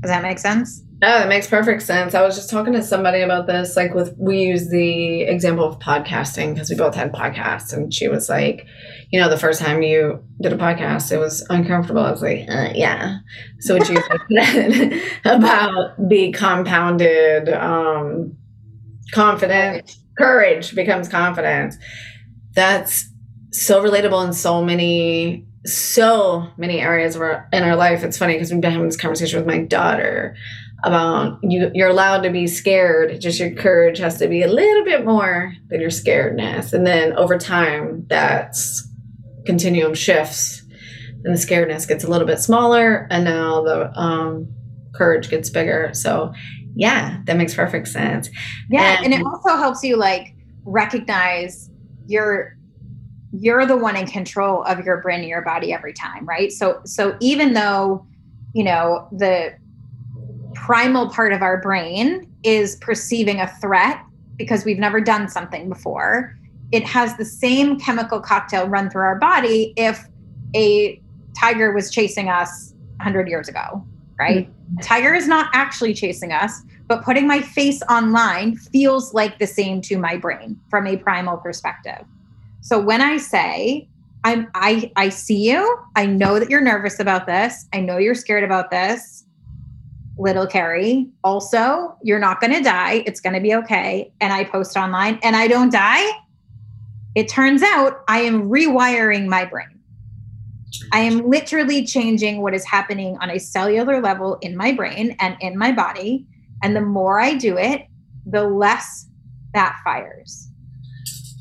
Does that make sense? Oh, that makes perfect sense. I was just talking to somebody about this. Like, with we use the example of podcasting because we both had podcasts, and she was like, "You know, the first time you did a podcast, it was uncomfortable." I was like, uh, "Yeah." So what you said about the compounded um, confidence, courage becomes confidence. That's so relatable in so many so many areas of our, in our life. It's funny because we've been having this conversation with my daughter about you you're allowed to be scared just your courage has to be a little bit more than your scaredness. And then over time that's continuum shifts and the scaredness gets a little bit smaller and now the um, courage gets bigger. So yeah that makes perfect sense. Yeah and, and it also helps you like recognize your you're the one in control of your brain and your body every time right? So so even though you know the primal part of our brain is perceiving a threat because we've never done something before it has the same chemical cocktail run through our body if a tiger was chasing us 100 years ago right? Mm-hmm. tiger is not actually chasing us but putting my face online feels like the same to my brain from a primal perspective so when I say, I'm I I see you, I know that you're nervous about this. I know you're scared about this. Little Carrie, also, you're not going to die. It's going to be okay. And I post online and I don't die. It turns out I am rewiring my brain. I am literally changing what is happening on a cellular level in my brain and in my body. And the more I do it, the less that fires.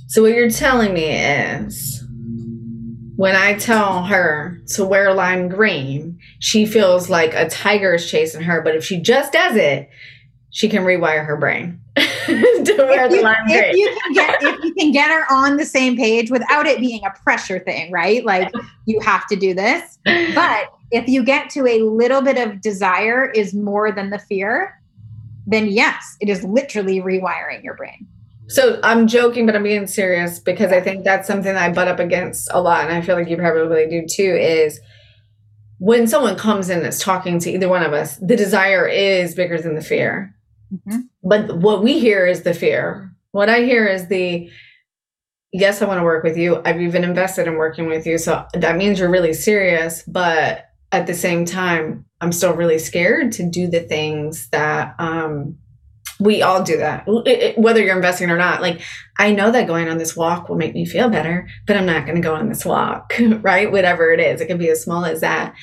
So what you're telling me is when I tell her to wear lime green, she feels like a tiger is chasing her, but if she just does it, she can rewire her brain. to wear the. If you, can get, if you can get her on the same page without it being a pressure thing, right? Like you have to do this. But if you get to a little bit of desire is more than the fear, then yes, it is literally rewiring your brain. So I'm joking, but I'm being serious because I think that's something that I butt up against a lot, and I feel like you probably do too. Is when someone comes in that's talking to either one of us, the desire is bigger than the fear. Mm-hmm. But what we hear is the fear. What I hear is the yes, I want to work with you. I've even invested in working with you. So that means you're really serious. But at the same time, I'm still really scared to do the things that um, we all do that, whether you're investing or not. Like, I know that going on this walk will make me feel better, but I'm not going to go on this walk, right? Whatever it is, it can be as small as that.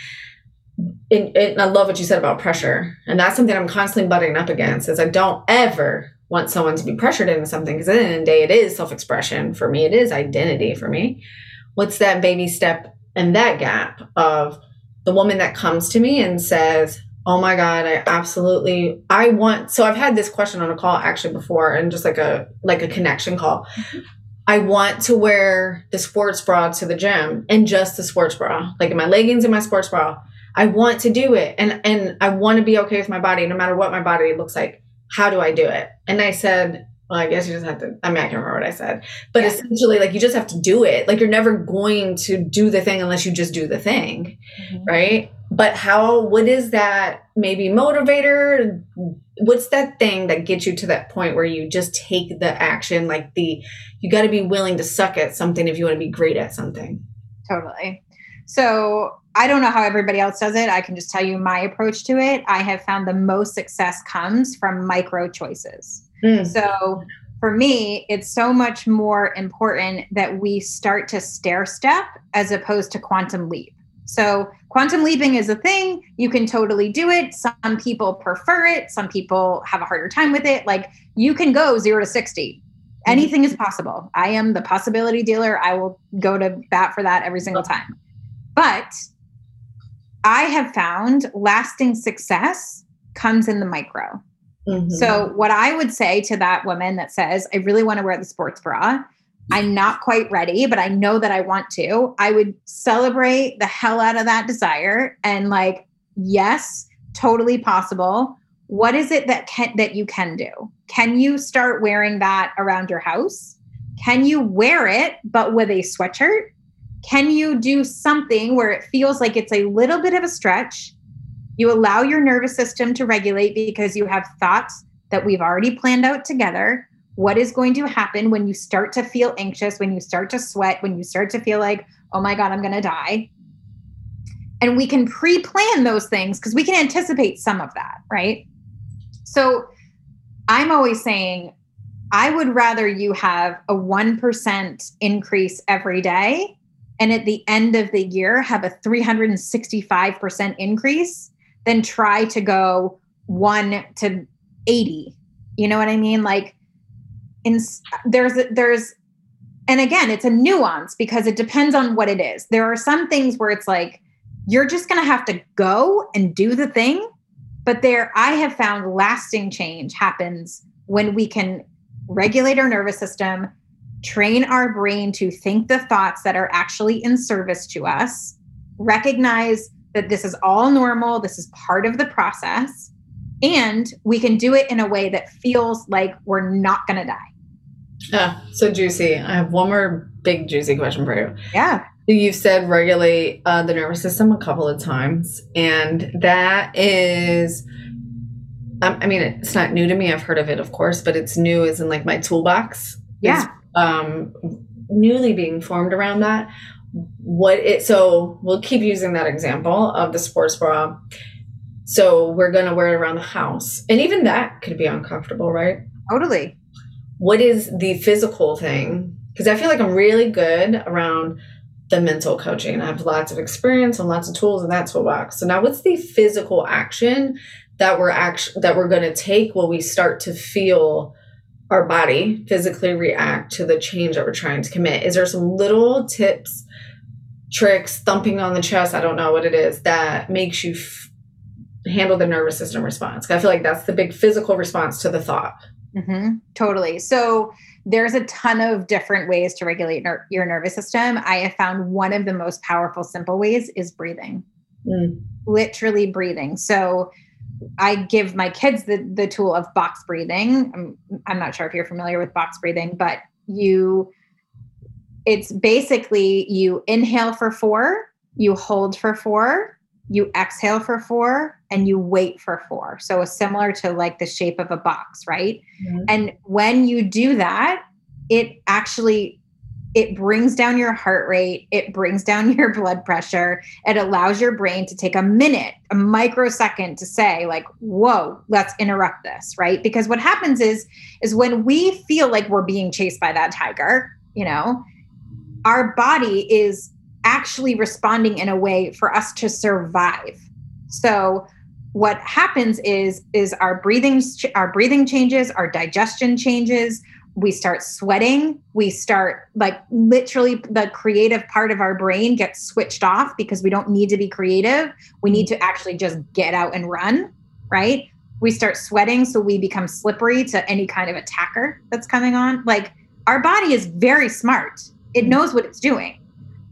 And, and I love what you said about pressure. And that's something I'm constantly butting up against is I don't ever want someone to be pressured into something because at the end of the day, it is self-expression for me. It is identity for me. What's that baby step and that gap of the woman that comes to me and says, Oh my God, I absolutely I want so I've had this question on a call actually before and just like a like a connection call. I want to wear the sports bra to the gym and just the sports bra, like in my leggings and my sports bra. I want to do it and and I want to be okay with my body no matter what my body looks like. How do I do it? And I said, well, I guess you just have to, I mean, I can't remember what I said, but yeah. essentially, like, you just have to do it. Like, you're never going to do the thing unless you just do the thing, mm-hmm. right? But how, what is that maybe motivator? What's that thing that gets you to that point where you just take the action? Like, the, you got to be willing to suck at something if you want to be great at something. Totally. So, I don't know how everybody else does it. I can just tell you my approach to it. I have found the most success comes from micro choices. Mm. So for me, it's so much more important that we start to stair step as opposed to quantum leap. So, quantum leaping is a thing. You can totally do it. Some people prefer it, some people have a harder time with it. Like, you can go zero to 60. Mm-hmm. Anything is possible. I am the possibility dealer. I will go to bat for that every single time. But I have found lasting success comes in the micro. Mm-hmm. So, what I would say to that woman that says, I really want to wear the sports bra, I'm not quite ready, but I know that I want to, I would celebrate the hell out of that desire and, like, yes, totally possible. What is it that can that you can do? Can you start wearing that around your house? Can you wear it but with a sweatshirt? Can you do something where it feels like it's a little bit of a stretch you allow your nervous system to regulate because you have thoughts that we've already planned out together. What is going to happen when you start to feel anxious, when you start to sweat, when you start to feel like, oh my God, I'm going to die? And we can pre plan those things because we can anticipate some of that, right? So I'm always saying, I would rather you have a 1% increase every day and at the end of the year have a 365% increase than try to go one to 80. You know what I mean? Like, in, there's, there's, and again, it's a nuance because it depends on what it is. There are some things where it's like, you're just going to have to go and do the thing. But there, I have found lasting change happens when we can regulate our nervous system, train our brain to think the thoughts that are actually in service to us, recognize that this is all normal, this is part of the process, and we can do it in a way that feels like we're not going to die. Yeah, so juicy. I have one more big juicy question for you. Yeah. You've said regulate uh, the nervous system a couple of times, and that is, um, I mean, it's not new to me. I've heard of it, of course, but it's new as in like my toolbox. Yeah. Is, um, newly being formed around that what it so we'll keep using that example of the sports bra. So we're going to wear it around the house. And even that could be uncomfortable right? Totally. What is the physical thing? Because i feel like i'm really good around the mental coaching. I have lots of experience and lots of tools in that toolbox. So now what's the physical action that we're actually that we're going to take when we start to feel our body physically react to the change that we're trying to commit is there some little tips tricks, thumping on the chest, I don't know what it is, that makes you f- handle the nervous system response. I feel like that's the big physical response to the thought. Mm-hmm. Totally. So there's a ton of different ways to regulate ner- your nervous system. I have found one of the most powerful, simple ways is breathing. Mm. Literally breathing. So I give my kids the the tool of box breathing. I'm, I'm not sure if you're familiar with box breathing, but you it's basically you inhale for 4, you hold for 4, you exhale for 4 and you wait for 4. So it's similar to like the shape of a box, right? Mm-hmm. And when you do that, it actually it brings down your heart rate, it brings down your blood pressure, it allows your brain to take a minute, a microsecond to say like, "Whoa, let's interrupt this," right? Because what happens is is when we feel like we're being chased by that tiger, you know, our body is actually responding in a way for us to survive. So what happens is is our breathing our breathing changes, our digestion changes, we start sweating. We start like literally the creative part of our brain gets switched off because we don't need to be creative. We need to actually just get out and run right? We start sweating so we become slippery to any kind of attacker that's coming on. Like our body is very smart. It knows what it's doing.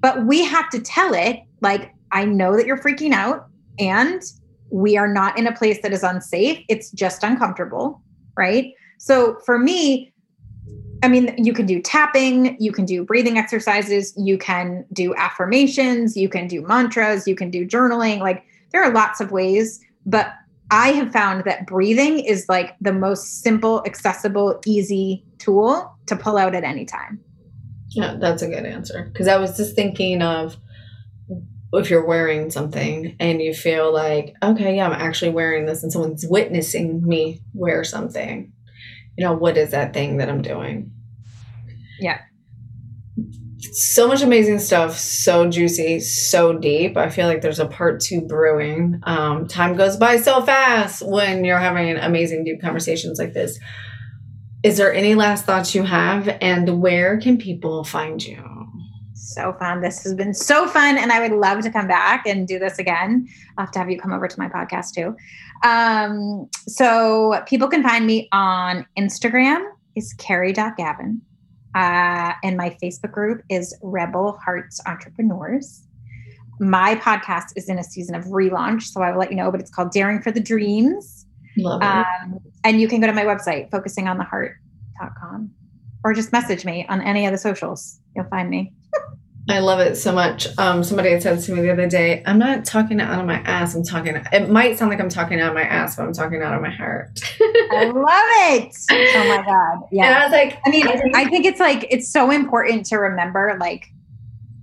But we have to tell it like i know that you're freaking out and we are not in a place that is unsafe. It's just uncomfortable right? So for me I mean, you can do tapping, you can do breathing exercises, you can do affirmations, you can do mantras, you can do journaling. Like, there are lots of ways, but I have found that breathing is like the most simple, accessible, easy tool to pull out at any time. Yeah, that's a good answer. Because I was just thinking of if you're wearing something and you feel like, okay, yeah, I'm actually wearing this and someone's witnessing me wear something you know, what is that thing that I'm doing? Yeah. So much amazing stuff, so juicy, so deep. I feel like there's a part two brewing. Um, time goes by so fast when you're having amazing, deep conversations like this. Is there any last thoughts you have, and where can people find you? so fun. This has been so fun. And I would love to come back and do this again. I'll have to have you come over to my podcast too. Um, so people can find me on Instagram is Carrie.Gavin. Uh, and my Facebook group is Rebel Hearts Entrepreneurs. My podcast is in a season of relaunch, so I will let you know, but it's called Daring for the Dreams. Love it. Um, and you can go to my website, focusingontheheart.com, or just message me on any of the socials. You'll find me. I love it so much. Um, somebody had said to me the other day, I'm not talking out of my ass. I'm talking, it might sound like I'm talking out of my ass, but I'm talking out of my heart. I love it. Oh my God. Yeah. And I was like, I mean, I think it's like, it's so important to remember like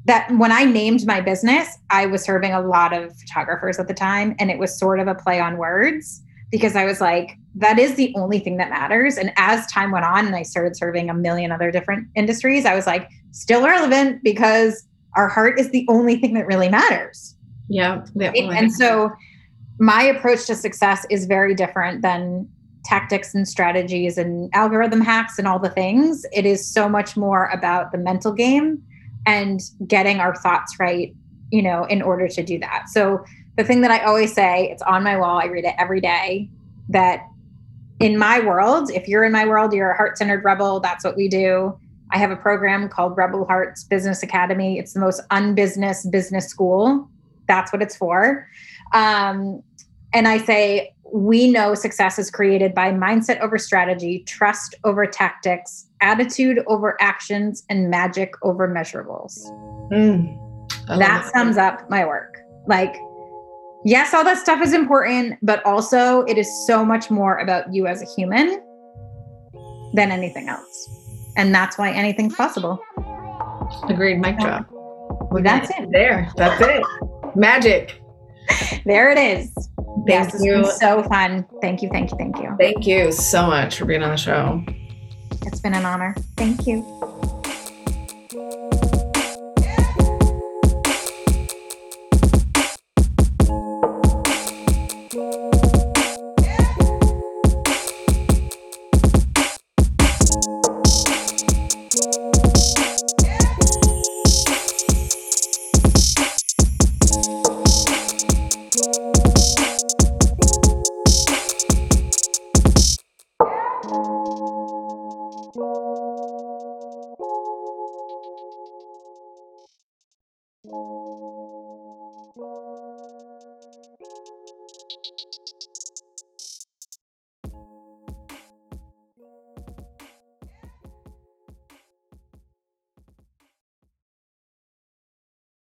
that when I named my business, I was serving a lot of photographers at the time. And it was sort of a play on words because I was like, that is the only thing that matters. And as time went on and I started serving a million other different industries, I was like, still relevant because our heart is the only thing that really matters. Yeah. And so my approach to success is very different than tactics and strategies and algorithm hacks and all the things. It is so much more about the mental game and getting our thoughts right, you know, in order to do that. So the thing that I always say, it's on my wall, I read it every day, that in my world, if you're in my world, you're a heart centered rebel, that's what we do. I have a program called Rebel Hearts Business Academy. It's the most unbusiness business school. That's what it's for. Um, and I say, we know success is created by mindset over strategy, trust over tactics, attitude over actions, and magic over measurables. Mm, that, that sums up my work. Like, yes, all that stuff is important, but also it is so much more about you as a human than anything else. And that's why anything's possible. Agreed. Mic drop. Well, that's it. There. That's it. Magic. There it is. Thank yes, you. so fun. Thank you. Thank you. Thank you. Thank you so much for being on the show. It's been an honor. Thank you.